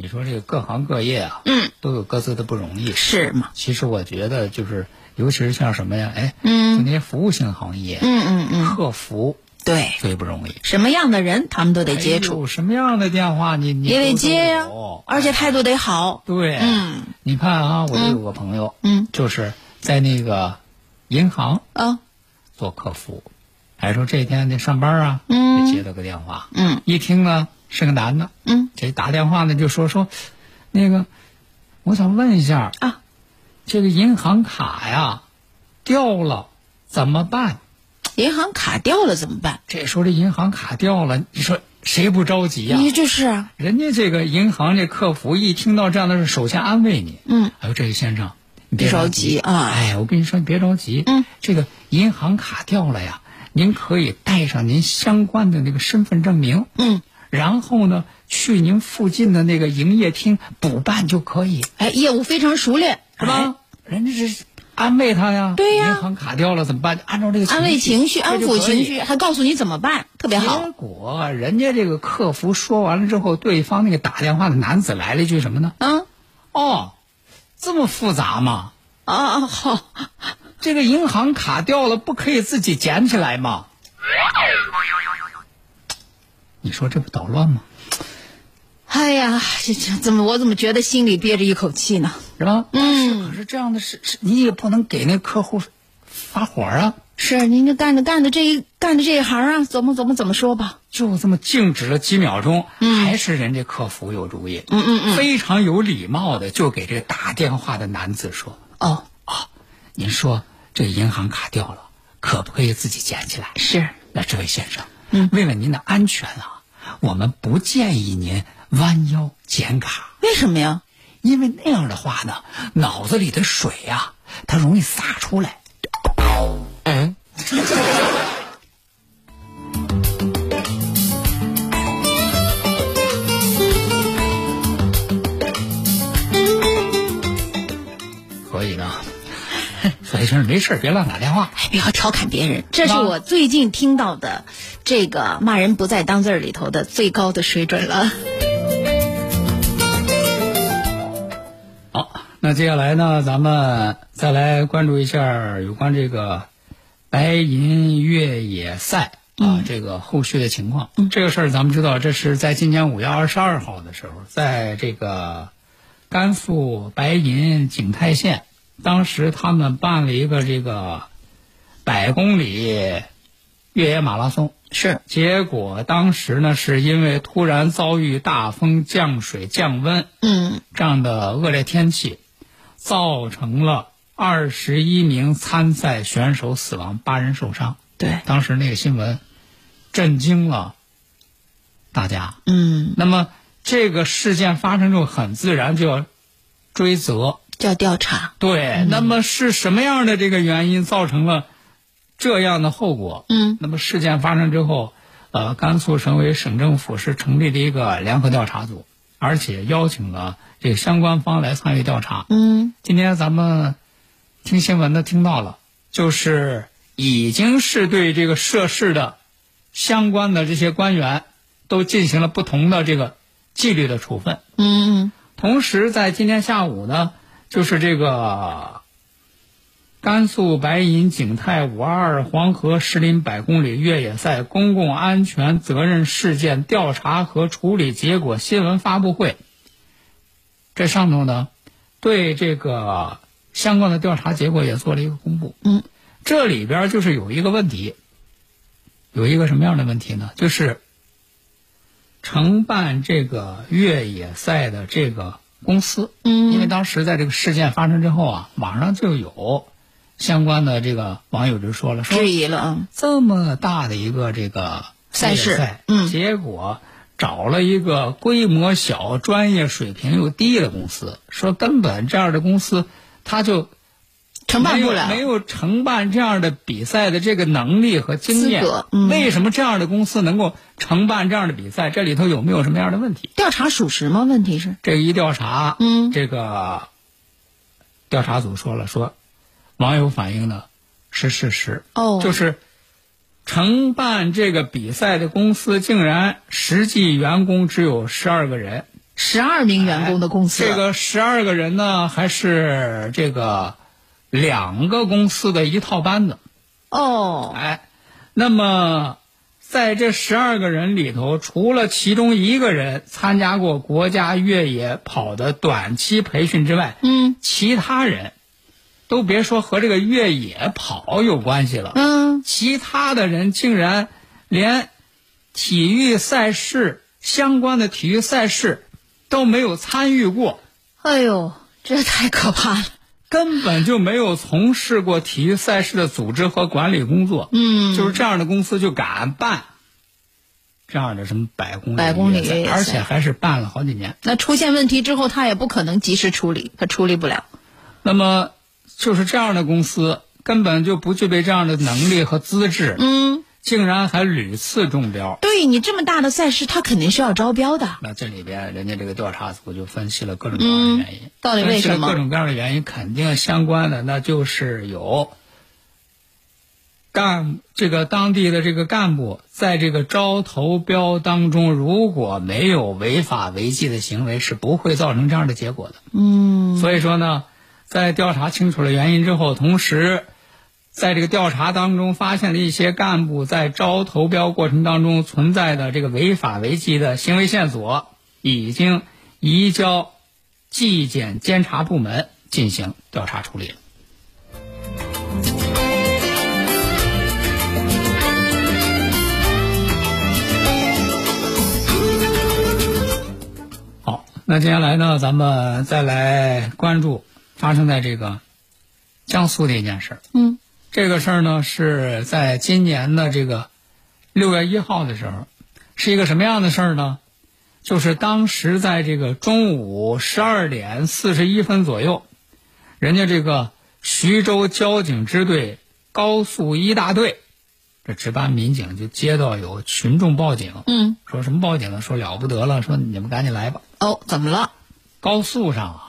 你说这个各行各业啊，嗯，都有各自的不容易，是吗？其实我觉得就是，尤其是像什么呀，哎，嗯。就那些服务性行业，嗯嗯嗯，客服对，最不容易。什么样的人他们都得接触，哎什么样的电话你你也得接呀、有而且态度得好。对，嗯，你看啊，我就有个朋友，嗯，就是在那个银行啊，做客服，还说这天得上班啊，嗯。就接了个电话，嗯。一听呢是个男的，嗯。这打电话呢就说说，那个我想问一下啊，这个银行卡呀掉了怎么办？银行卡掉了怎么办？这时候这银行卡掉了，你说谁不着急呀、你这是啊，人家这个银行这客服一听到这样的事，首先安慰你，嗯，哎呦，这位先生，你别别着急急啊哎，我跟你说，你别着急，嗯，这个银行卡掉了呀，您可以带上您相关的那个身份证明，嗯，然后呢，去您附近的那个营业厅补办就可以，哎，业务非常熟练，是吧？人家是安慰他呀，对呀银行卡掉了怎么办？按照这个哎？安慰情绪，安抚情绪，还告诉你怎么办，特别好结。果人家这个客服说完了之后，对方那个打电话的男子来了一句什么呢？嗯，哦，这么复杂吗？啊啊好，这个银行卡掉了，不可以自己捡起来吗？你说这不捣乱吗？哎呀，这这怎么我怎么觉得心里憋着一口气呢？是吧？嗯可是这样的事，是你也不能给那客户发火啊！是您这干着干着这一干着这一行啊，怎么怎么怎么说吧？就这么静止了几秒钟，还是人家客服有主意，嗯嗯嗯，非常有礼貌的就给这个打电话的男子说哦哦，：“您说这银行卡掉了，可不可以自己捡起来？”是，那这位先生，嗯为了您的安全啊，我们不建议您弯腰捡卡，为什么呀？因为那样的话呢，脑子里的水呀、它容易洒出来。嗯，所以说没事儿别乱打电话。不要调侃别人，这是我最近听到的这个骂人不在当字儿里头的最高的水准了。好，那接下来呢，咱们再来关注一下有关这个白银越野赛啊、这个后续的情况。这个事儿咱们知道，这是在今年五月二十二号的时候，在这个甘肃白银景泰县，当时他们办了一个这个百公里越野马拉松。是，结果当时呢，是因为突然遭遇大风、降水、降温，嗯，这样的恶劣天气，造成了二十一名参赛选手死亡，八人受伤。对，当时那个新闻震惊了大家。嗯，那么这个事件发生之后，很自然就要追责。叫调查。对，那么是什么样的这个原因造成了这样的后果？嗯，那么事件发生之后，呃，甘肃省委省政府是成立了一个联合调查组，而且邀请了这个相关方来参与调查。嗯，今天咱们听新闻的听到了，就是已经是对这个涉事的相关的这些官员都进行了不同的这个纪律的处分。嗯同时，在今天下午呢，就是这个甘肃白银景泰五二二黄河石林百公里越野赛公共安全责任事件调查和处理结果新闻发布会。这上头呢，对这个相关的调查结果也做了一个公布。嗯，这里边就是有一个问题，有一个什么样的问题呢？就是承办这个越野赛的这个公司，嗯。因为当时在这个事件发生之后啊，网上就有相关的这个网友就说了，说质疑了啊。这么大的一个这个赛事嗯。结果找了一个规模小、专业水平又低的公司，说根本这样的公司他就承办不了没有没有承办这样的比赛的这个能力和经验。嗯为什么这样的公司能够承办这样的比赛？这里头有没有什么样的问题？调查属实吗？问题是，这一调查，嗯这个调查组说了，说网友反映的是事实，哦就是承办这个比赛的公司竟然实际员工只有十二个人，十二名员工的公司，这个十二个人呢，还是这个两个公司的一套班子，哦，哎，那么在这十二个人里头，除了其中一个人参加过国家越野跑的短期培训之外，嗯。其他人都别说和这个越野跑有关系了，嗯，其他的人竟然连体育赛事相关的体育赛事都没有参与过，哎呦，这太可怕了。根本就没有从事过体育赛事的组织和管理工作。嗯就是这样的公司就敢办这样的什么百公里百公里越野赛而且还是办了好几年。那出现问题之后，他也不可能及时处理，他处理不了。那么就是这样的公司根本就不具备这样的能力和资质，嗯，竟然还屡次中标。对你这么大的赛事，他肯定是要招标的。那这里边人家这个调查组就分析了各种各样的原因，嗯到底为什么各种各样的原因，肯定相关的，那就是有干这个当地的这个干部在这个招投标当中，如果没有违法违纪的行为，是不会造成这样的结果的。嗯，所以说呢，在调查清楚了原因之后，同时在这个调查当中发现了一些干部在招投标过程当中存在的这个违法违纪的行为线索，已经移交纪检监察部门进行调查处理。好，那接下来呢，咱们再来关注发生在这个江苏的一件事。嗯，这个事儿呢是在今年的这个六月一号的时候，是一个什么样的事儿呢？就是当时在这个中午十二点四十一分左右，人家这个徐州交警支队高速一大队，这值班民警就接到有群众报警，嗯，说什么报警呢？说了不得了，说你们赶紧来吧。哦，怎么了？高速上啊，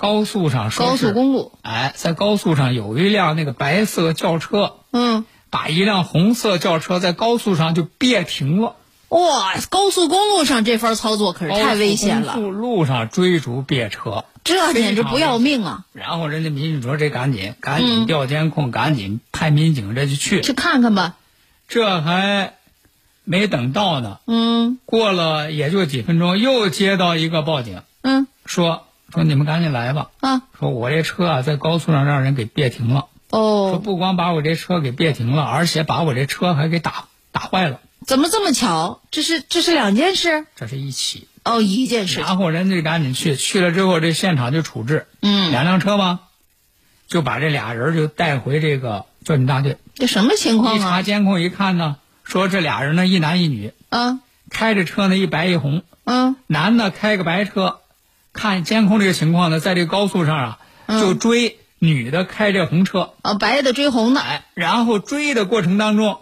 高速上说高速公路。哎，在高速上有一辆那个白色轿车，嗯，把一辆红色轿车在高速上就别停了，哇，高速公路上这番操作可是太危险了，高速路上追逐别车，这简直不要命啊！然后人家民警说这赶紧赶紧嗯调监控，赶紧派民警这就去，去看看吧。这还没等到呢，嗯。过了也就几分钟，又接到一个报警，嗯。说说你们赶紧来吧，啊说我这车啊在高速上让人给别停了。哦说哦，不光把我这车给别停了，而且把我这车还给打打坏了，怎么这么巧？这是这是两件事这是一起。哦，一件事。然后人家就赶紧去，去了之后这现场就处置，嗯，两辆车吗，就把这俩人就带回这个交警大队。这什么情况一查啊？监控一看呢，说这俩人呢一男一女，啊开着车呢一白一红，嗯男的开个白车，看监控这个情况呢，在这个高速上啊嗯就追女的开这红车，哦，白的追红的。哎，然后追的过程当中，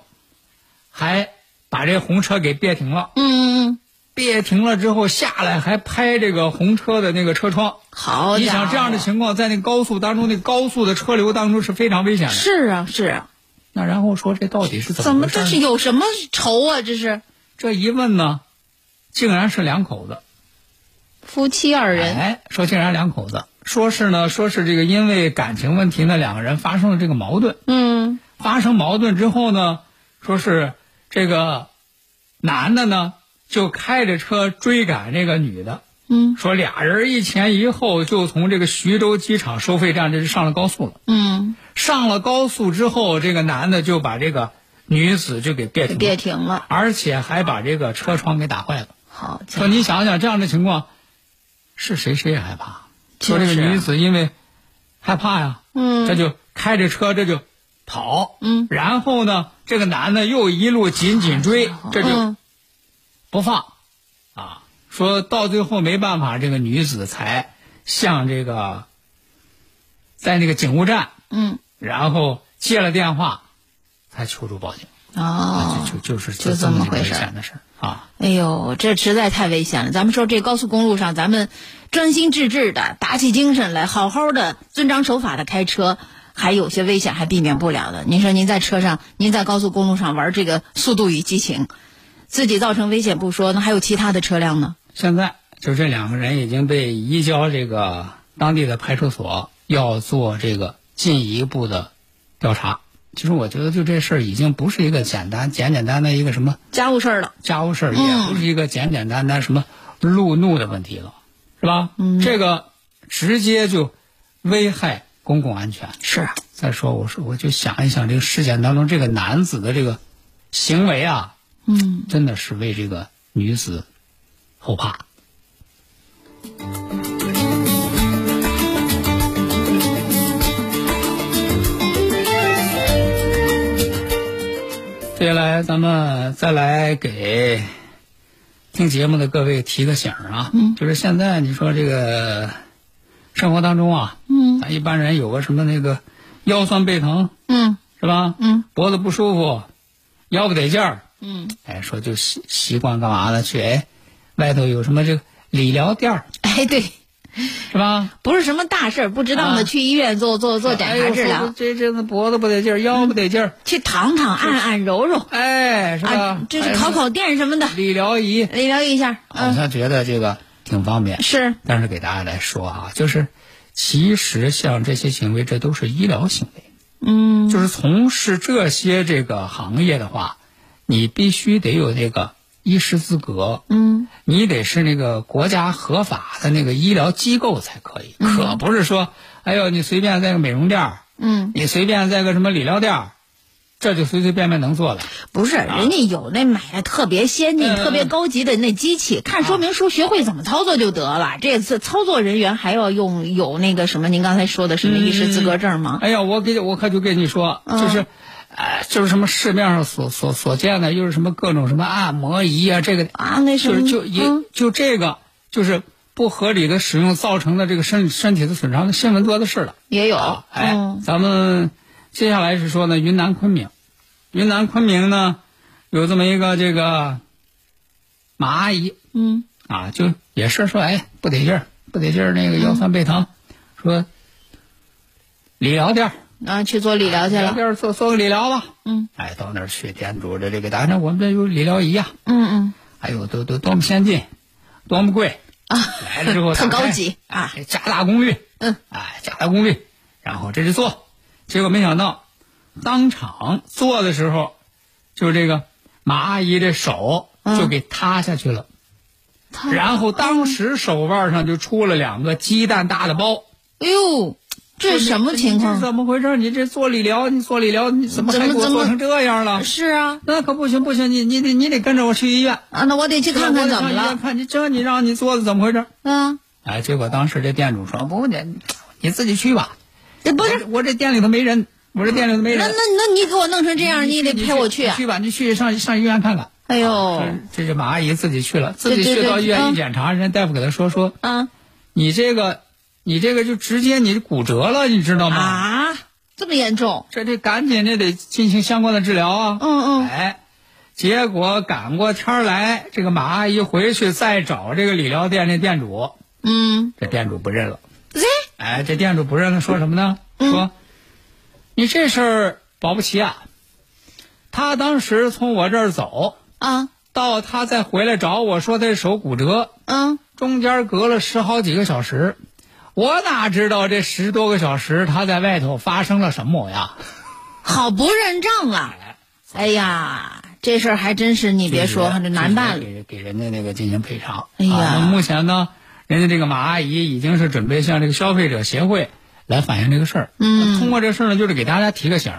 还把这红车给别停了。嗯嗯，别停了之后下来还拍这个红车的那个车窗。好你想这样的情况，在那高速当中，那高速的车流当中是非常危险的。是啊是啊，那然后说这到底是怎怎回事呢么这是有什么仇啊？这是这一问呢，竟然是两口子。夫妻二人。哎，说竟然两口子，说是呢，说是这个因为感情问题呢，两个人发生了这个矛盾。嗯发生矛盾之后呢，说是这个男的呢就开着车追赶这个女的，嗯说俩人一前一后就从这个徐州机场收费站这就上了高速了。嗯，上了高速之后，这个男的就把这个女子就给别停了，别停了，而且还把这个车窗给打坏了。好说你想想这样的情况，是谁谁也害怕。说这个女子因为害怕呀，嗯这就开着车这就跑，嗯然后呢，这个男的又一路紧紧追，这就嗯不放，啊，说到最后没办法，这个女子才向这个在那个警务站，嗯然后接了电话，才求助报警。哦，就就就是就这这么回事儿险的事儿啊。哎呦，这实在太危险了！咱们说这高速公路上，咱们专心致志的、打起精神来，好好的遵章守法的开车，还有些危险还避免不了的。您说您在车上，您在高速公路上玩这个《速度与激情》，自己造成危险不说，那还有其他的车辆呢？现在就这两个人已经被移交这个当地的派出所，要做这个进一步的调查。其实我觉得，就这事儿已经不是一个简单简简单的一个什么家务事儿了，家务事儿，嗯也不是一个简简单单什么路怒的问题了，是吧？嗯这个直接就危害公共安全。是再说，我说我就想一想，这个事件当中这个男子的这个行为啊，嗯，真的是为这个女子后怕。接下来，咱们再来给听节目的各位提个醒儿啊，就是现在你说这个生活当中啊，嗯。咱一般人有个什么那个腰酸背疼嗯。是吧？嗯，脖子不舒服，腰不得劲儿，嗯，哎，说就习习惯干嘛呢？去哎，外头有什么这个理疗店儿。哎，对，是吧？不是什么大事儿，不值当的啊。去医院做做做检查治疗，说这阵子脖子不得劲儿，腰不得劲儿，去躺躺、按按、揉揉。哎，是吧？啊，这是哎烤烤电什么的，理疗仪，理疗一下，好嗯，像觉得这个挺方便，是，但是给大家来说啊，就是其实像这些行为，这都是医疗行为。嗯。就是从事这些这个行业的话，你必须得有那个医师资格，嗯。你得是那个国家合法的那个医疗机构才可以，可不是说，哎呦，你随便在个美容店儿，嗯，你随便在个什么理疗店儿，这就随随便便能做了。不是，人家有那买的特别先进、嗯。特别高级的那机器，看说明书，学会怎么操作就得了。这次操作人员还要用有那个什么，您刚才说的什么医师资格证吗？哎呀，我给我可就跟你说，嗯。就是，呃，就是什么市面上所所所见的，又是什么各种什么按摩仪啊，这个啊，那就是么就也、嗯就这个就是不合理的使用造成的这个身身体的损伤的新闻多的是了。也有，啊，哎，嗯。咱们接下来是说呢，云南昆明，云南昆明呢有这么一个这个马阿姨嗯。啊，就也是说，哎，不得劲儿，不得劲儿，那个腰酸背疼，说理疗店儿啊，去做理疗去了，店儿做做个理疗吧，嗯。哎，到那儿去，店主的这个，当然我们这有理疗仪呀、嗯嗯。哎呦，都都多么先进，多么贵，啊，来了之后特高级啊，哎加大功率，嗯，哎，加大功率，然后这就做，结果没想到，当场做的时候，就这个马阿姨这手嗯。就给塌下去了，他然后当时手腕上就出了两个鸡蛋大的包。哎呦，这什么情况这况？怎么回事？你这做理疗，你做理疗，你怎么还给我做成这样了？是啊那可不行，不行，你你得你得跟着我去医院，啊，那我得去看看怎么了。看你这你让你做的怎么回事？啊，哎，结果当时这店主说不，你你自己去吧。这不是我这店里头没人，我这店里头没人。那那那你给我弄成这样，你也得陪我去去吧，你去上上医院看看。哎呦，这这马阿姨自己去了，自己去到医院嗯一检查，人家大夫给她说说，啊你这个你这个就直接你骨折了，你知道吗？啊，这么严重？这得赶紧这得进行相关的治疗啊。嗯嗯哎，结果赶过天儿来，这个马阿姨回去再找这个理疗店的店主，嗯，这店主不认了。这哎，这店主不认了，说什么呢？嗯说你这事儿保不齐啊。他当时从我这儿走，啊到他再回来找我说他手骨折，嗯中间隔了十好几个小时。我哪知道这十多个小时他在外头发生了什么呀？好不认账啊！哎呀，这事儿还真是你别说，这难办了。给给人家那个进行赔偿。哎呀，目前呢，人家这个马阿姨已经是准备向这个消费者协会来反映这个事儿。嗯，通过这事儿呢，就是给大家提个醒，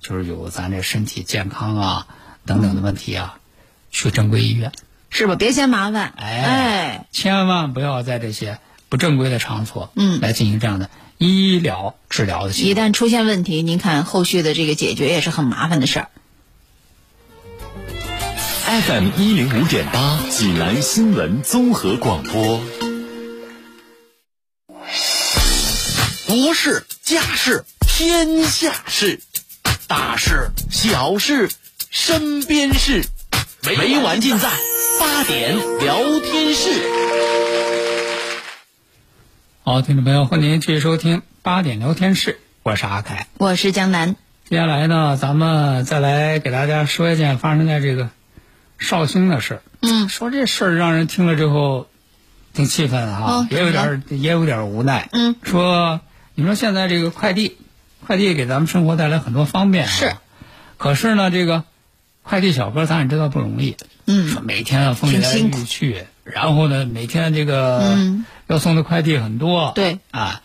就是有咱这身体健康啊等等的问题啊，去正规医院，是吧？别嫌麻烦。哎，千万不要在这些不正规的场所，嗯，来进行这样的医疗治疗的。一旦出现问题，您看后续的这个解决也是很麻烦的事儿。FM 一零五点八，济南新闻综合广播。国事、家事、天下事，大事、小事、身边事，每晚尽在八点聊天室。好，听众朋友，欢迎您继续收听八点聊天室，我是阿凯，我是江南。接下来呢，咱们再来给大家说一件发生在这个绍兴的事儿。嗯，说这事儿让人听了之后挺气愤哈、哦也有点儿也有点儿无奈。嗯，说你说现在这个快递，快递给咱们生活带来很多方便、啊，是，可是呢，这个快递小哥咱也知道不容易。嗯。说每天啊风里来雨去，然后呢，每天这个嗯要送的快递很多。对啊，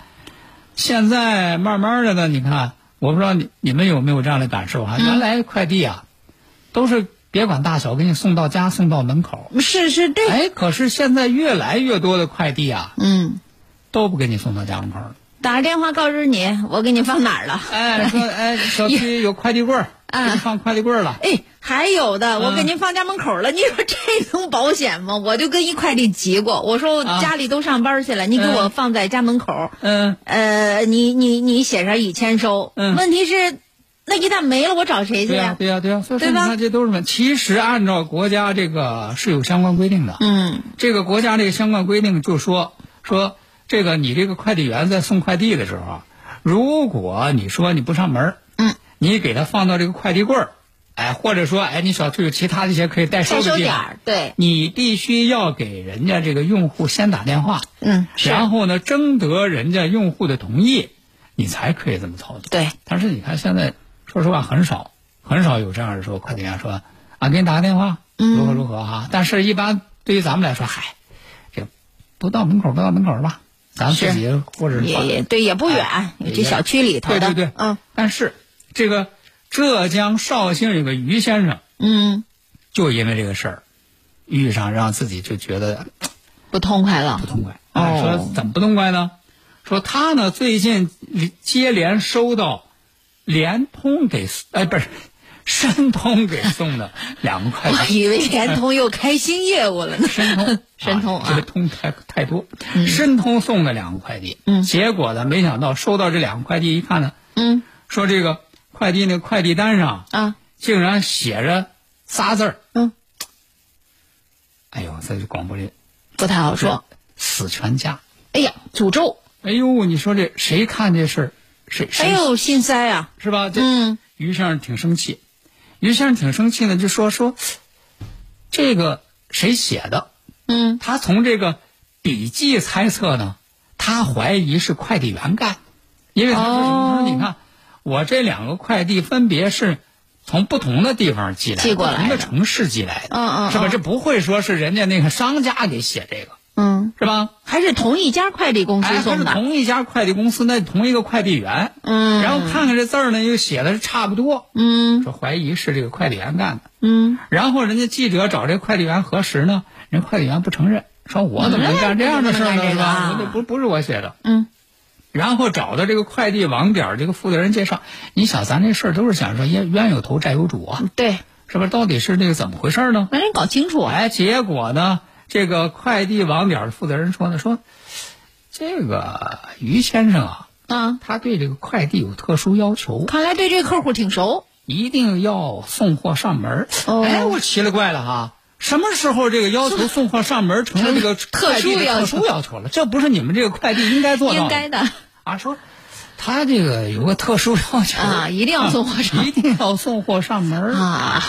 现在慢慢的呢，你看，我不知道你你们有没有这样的感受啊？嗯原来快递啊，都是别管大小，给你送到家，送到门口。是是，对。哎，可是现在越来越多的快递啊，嗯，都不给你送到家门口了。打个电话告知你，我给你放哪儿了。哎，说哎，小区有快递柜儿，啊 给你放快递柜儿了。哎，还有的，我嗯给您放家门口了。你说这能保险吗？我就跟一快递急过，我说家里都上班去了，你给我放在家门口。嗯，呃，你你你写上已签收。嗯问题是，那一旦没了，我找谁去对呀、呀？对呀、对呀、对吧这都是问。其实按照国家这个是有相关规定的。嗯这个国家这个相关规定就说说这个你这个快递员在送快递的时候啊，如果你说你不上门嗯，你给他放到这个快递柜儿，哎，或者说哎你小区有其他的一些可以代收代收的地方，点，对，你必须要给人家这个用户先打电话，嗯，然后呢征得人家用户的同意，你才可以这么操作。对，但是你看现在，说实话很少，很少有这样的说快递员说啊，给你打个电话，嗯。如何如何哈。但是，一般对于咱们来说，嗨，这不到门口不到门口吧，咱自己或者也也对，也不远哎，有这小区里头的，对对对，嗯。但是这个浙江绍兴有个于先生，嗯，就因为这个事儿，遇上让自己就觉得不痛快了。不，痛快。哦哎说怎么不痛快呢？说他呢最近接连收到联通给哎不是申通给送的 两个快我递。以为联通又开新业务了呢。申通，申通啊这个啊，通太太多。申通送的两个快递，嗯结果呢，没想到收到这两个快递一看呢，嗯说这个快递那个快递单上啊，竟然写着仨字儿，嗯，哎呦，在这广播里不太好说。死全家。哎呀，诅咒！哎呦，你说这谁看这事儿，谁谁哎呦，心塞啊！是吧？这嗯于先生挺生气，于先生挺生气的，就说说这个谁写的？嗯，他从这个笔记猜测呢，他怀疑是快递员干，因为他说什么？哦他说你看，我这两个快递分别是从不同的地方寄来的，寄过不同的城市寄来的，嗯嗯是吧？嗯这不会说是人家那个商家给写这个，嗯，是吧？还是同一家快递公哎，还是司送的。同一家快递公司，那同一个快递员，嗯，然后看看这字儿呢，又写的是差不多，嗯说怀疑是这个快递员干的。嗯，然后人家记者找这快递员核实呢，人快递员不承认，说我怎么能干这样的事儿呢？嗯是吧？我这不不是我写的。嗯，然后找到这个快递网点这个负责人介绍，你想咱这事儿都是想说冤冤有头债有主啊，对，是不是？到底是这个怎么回事呢？让人搞清楚啊。哎，结果呢，这个快递网点的负责人说呢，说这个于先生啊，啊，他对这个快递有特殊要求，看来对这客户挺熟。一定要送货上门。哦哎，我奇了怪了哈，什么时候这个要求送货上门成了这个特殊要求殊要求了？这不是你们这个快递应该做到应该的啊？说他这个有个特殊要求啊一定要送货上一定要送货上门。啊，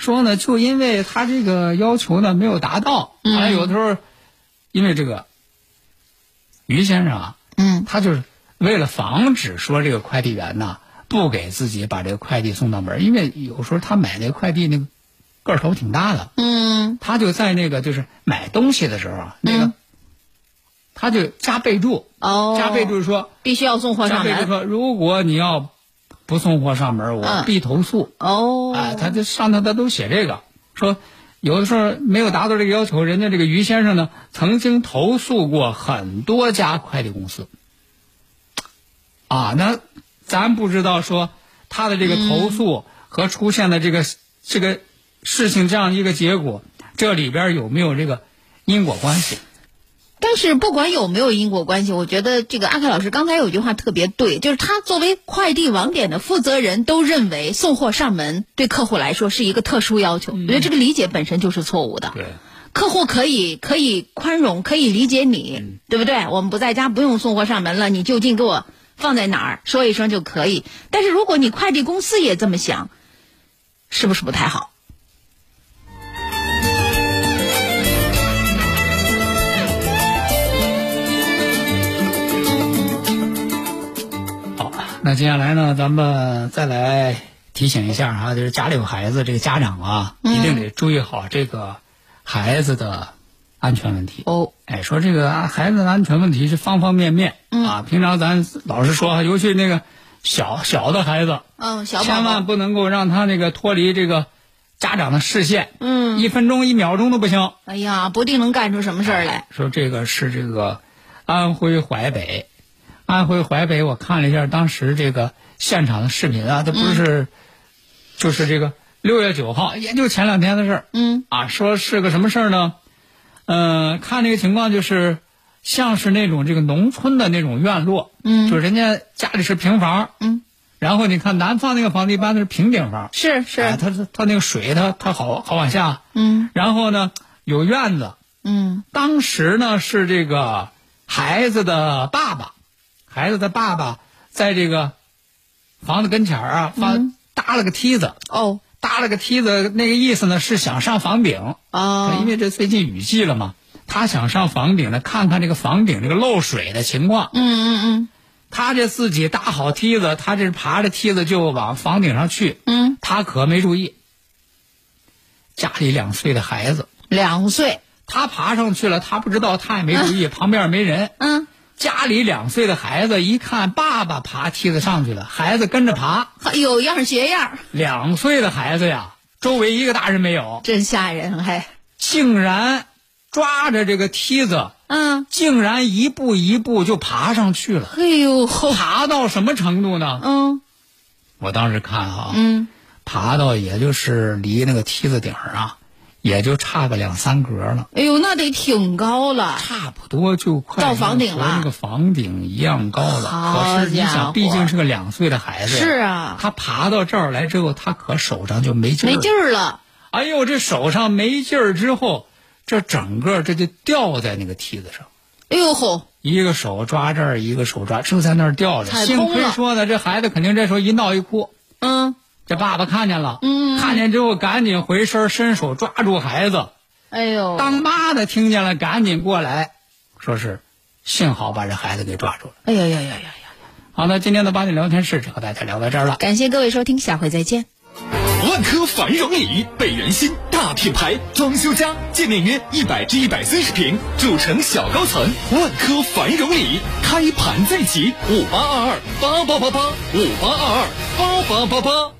说呢，就因为他这个要求呢没有达到，嗯。后来有的时候因为这个于先生啊，嗯，他就是为了防止说这个快递员呐不给自己把这个快递送到门，因为有时候他买那个快递那个个头挺大的，嗯。他就在那个就是买东西的时候啊，那个、嗯他就加备注，哦，加备注说，必须要送货上门。加备注说，如果你要不送货上门，我嗯必投诉。哦，哎，他这上头他都写这个，说有的时候没有达到这个要求，人家这个于先生呢曾经投诉过很多家快递公司。啊，那咱不知道说他的这个投诉和出现的这个、这个事情这样一个结果，这里边有没有这个因果关系？但是不管有没有因果关系，我觉得这个阿凯老师刚才有句话特别对，就是他作为快递网点的负责人，都认为送货上门对客户来说是一个特殊要求，我觉得这个理解本身就是错误的。对，客户可以可以宽容，可以理解你，对不对？我们不在家，不用送货上门了，你就近给我放在哪儿，说一声就可以。但是如果你快递公司也这么想，是不是不太好？那接下来呢，咱们再来提醒一下哈、就是家里有孩子，这个家长啊，嗯一定得注意好这个孩子的安全问题。哦，哎，说这个啊孩子的安全问题是方方面面、嗯啊。平常咱老是说，尤其那个小小的孩子，嗯，小宝千万，不能够让他那个脱离这个家长的视线，嗯，一分钟、一秒钟都不行。哎呀，不定能干出什么事儿来。说这个是这个安徽淮北，安徽淮北，我看了一下当时这个现场的视频啊，这不是，就是这个六月九号，也就前两天的事儿。嗯。啊。说是个什么事儿呢？嗯、看这个情况就是像是那种这个农村的那种院落，嗯。就人家家里是平房，嗯，然后你看南方那个房子一般都是平顶房，是是，哎它它它那个水它它好好往下，嗯。然后呢有院子，嗯。当时呢是这个孩子的爸爸，孩子的爸爸在这个房子跟前儿啊，发、搭了个梯子，哦。搭了个梯子，那个意思呢是想上房顶，哦，因为这最近雨季了嘛，他想上房顶呢，看看这个房顶这个漏水的情况。嗯嗯嗯。他这自己搭好梯子，他这爬着梯子就往房顶上去，嗯，他可没注意，家里两岁的孩子，两岁，他爬上去了，他不知道，他也没注意，旁边也没人。嗯，家里两岁的孩子一看爸爸爬梯子上去了，孩子跟着爬。有样学样，两岁的孩子呀，周围一个大人没有，真吓人还。竟然抓着这个梯子，嗯，竟然一步一步就爬上去了。哎呦，爬到什么程度呢？嗯我当时看哈、嗯，爬到也就是离那个梯子顶儿啊，也就差个两三格了，哎呦，那得挺高了。差不多就快到房顶了和那个房顶一样高了。好可是你想，毕竟是个两岁的孩子呀，是啊，他爬到这儿来之后，他可手上就没劲儿，没劲。儿了。哎呦，这手上没劲儿之后，这整个这就掉在那个梯子上，哎呦吼，一个手抓这儿，一个手抓，就在那儿吊着。幸亏说呢，这孩子肯定这时候一闹一哭，嗯，这爸爸看见了，嗯看见之后赶紧回身伸手抓住孩子。哎呦，当妈的听见了，赶紧过来，说是幸好把这孩子给抓住了。哎呀呀呀呀呀！好，那今天的八点聊天室就和大家聊到这儿了。感谢各位收听，下回再见。万科繁荣里，北园新大品牌，装修家，建面约一百至一百三十平，主城小高层。万科繁荣里，开盘在即，五八二二八八八八，五八二二八八八八。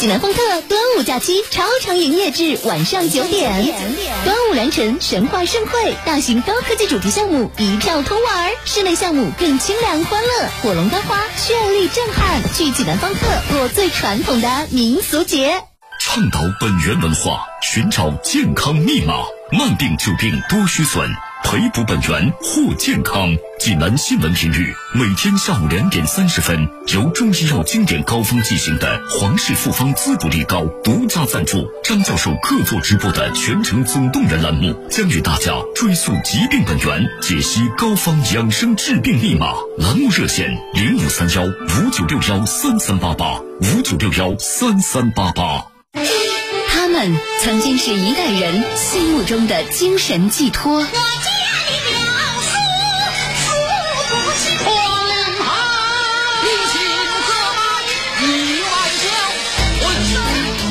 济南方特端午假期超长营业至晚上九点，端午良辰神话盛会，大型高科技主题项目一票通玩，室内项目更清凉欢乐，火龙观花绚丽震撼。去济南方特过最传统的民俗节。倡导本源文化，寻找健康密码，慢病久病多虚损。培补本源护健康。济南新闻频率每天下午两点三十分，由中医药经典膏方进行的皇氏复方滋补力高独家赞助，张教授客座直播的全程总动员栏目，将与大家追溯疾病本源，解析膏方养生治病密码。栏目热线零五三幺五九六幺三三八八五九六幺三三八八。们曾经是一代人心目中的精神寄托。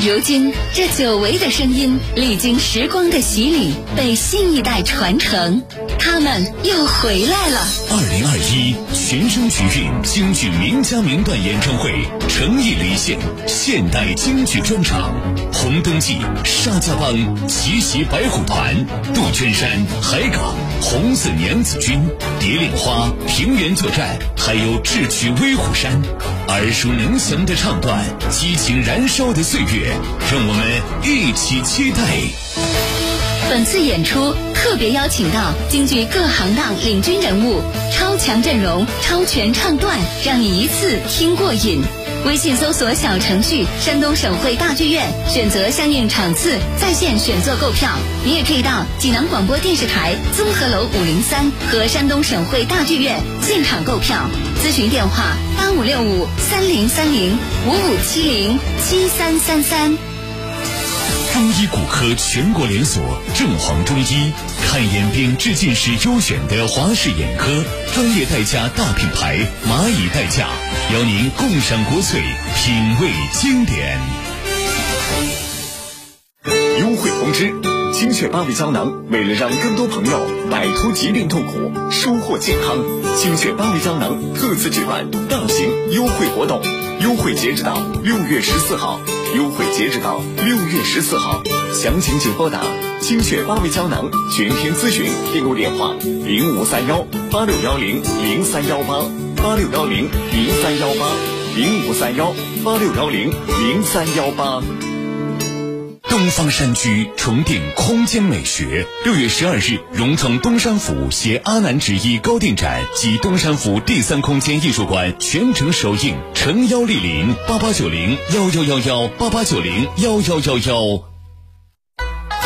如今，这久违的声音历经时光的洗礼，被新一代传承，他们又回来了。二零二一全声曲韵京剧名家名段演唱会，诚意离线现代京剧专场，红灯记、沙家浜、奇袭白虎团、杜鹃山、海港、红色娘子军、蝶恋花、平原作战，还有智取威虎山，耳熟能详的唱段，激情燃烧的岁月。让我们一起期待。本次演出特别邀请到京剧各行当领军人物，超强阵容，超全唱段，让你一次听过瘾。微信搜索小程序“山东省会大剧院”，选择相应场次，在线选座购票。你也可以到济南广播电视台综合楼五零三和山东省会大剧院现场购票。咨询电话：八五六五三零三零五五七零七三三三。中医骨科全国连锁正黄中医，看眼病治近视优选的华视眼科，专业代驾大品牌蚂蚁代驾，邀您共赏国粹，品味经典。优惠通知：精血八味胶囊，为了让更多朋友摆脱疾病痛苦，收获健康，精血八味胶囊特此举办大型优惠活动，优惠截止到六月十四号。优惠截止到六月十四号，详情请拨打精血八味胶囊全天咨询订购电话零五三幺八六幺零零三幺八八六幺零零三幺八零五三幺八六幺零零三幺八。东方山居重定空间美学，六月十二日，融创东山府携阿南直一高定展及东山府第三空间艺术馆全程首映，诚邀莅临，八八九零幺幺幺幺八八九零幺幺幺幺。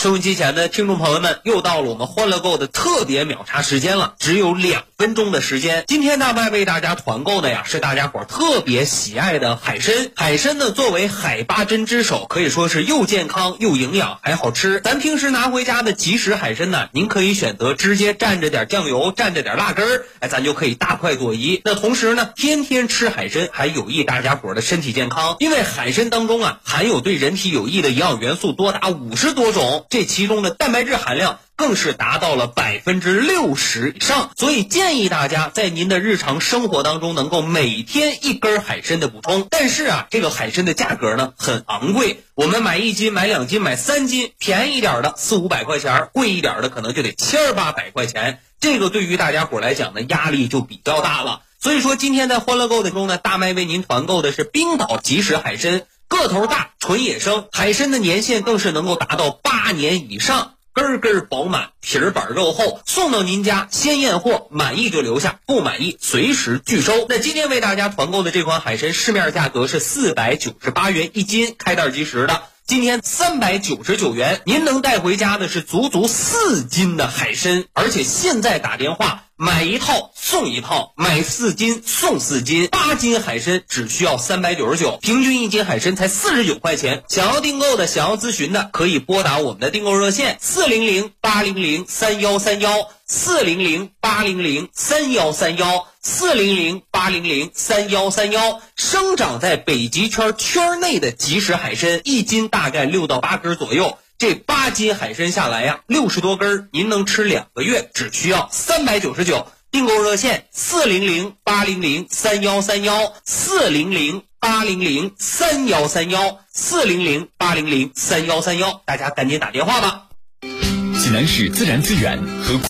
收音机前的听众朋友们，又到了我们欢乐购的特别秒杀时间了，只有两分钟的时间。今天大麦为大家团购的呀，是大家伙特别喜爱的海参。海参呢，作为海八珍之首，可以说是又健康又营养还好吃。咱平时拿回家的即食海参呢，您可以选择直接蘸着点酱油，蘸着点辣根儿，哎，咱就可以大快朵颐。那同时呢，天天吃海参还有益大家伙的身体健康，因为海参当中啊，含有对人体有益的营养元素多达五十多种。这其中的蛋白质含量更是达到了百分之六十以上，所以建议大家在您的日常生活当中能够每天一根海参的补充。但是啊，这个海参的价格呢很昂贵，我们买一斤、买两斤、买三斤，便宜点的四五百块钱，贵一点的可能就得千儿八百块钱。这个对于大家伙来讲呢，压力就比较大了。所以说，今天在欢乐购的中呢，大麦为您团购的是冰岛即食海参。个头大，纯野生，海参的年限更是能够达到八年以上，根根饱满，皮儿板肉厚，送到您家先验货，满意就留下，不满意随时拒收。那今天为大家团购的这款海参，市面价格是四百九十八元一斤，开袋即食的。今天三百九十九元，您能带回家的是足足四斤的海参，而且现在打电话。买一套送一套，买四斤送四斤，八斤海参只需要三百九十九，平均一斤海参才四十九块钱。想要订购的，想要咨询的，可以拨打我们的订购热线四零零八零零三幺三幺四零零八零零三幺三幺四零零八零零三幺三幺。生长在北极圈圈内的即食海参，一斤大概六到八根左右。这八斤海参下来呀，六十多根儿，您能吃两个月，只需要三百九十九。订购热线：四零零八零零三幺三幺，四零零八零零三幺三幺，四零零八零零三幺三幺，大家赶紧打电话吧。济南市自然资源和。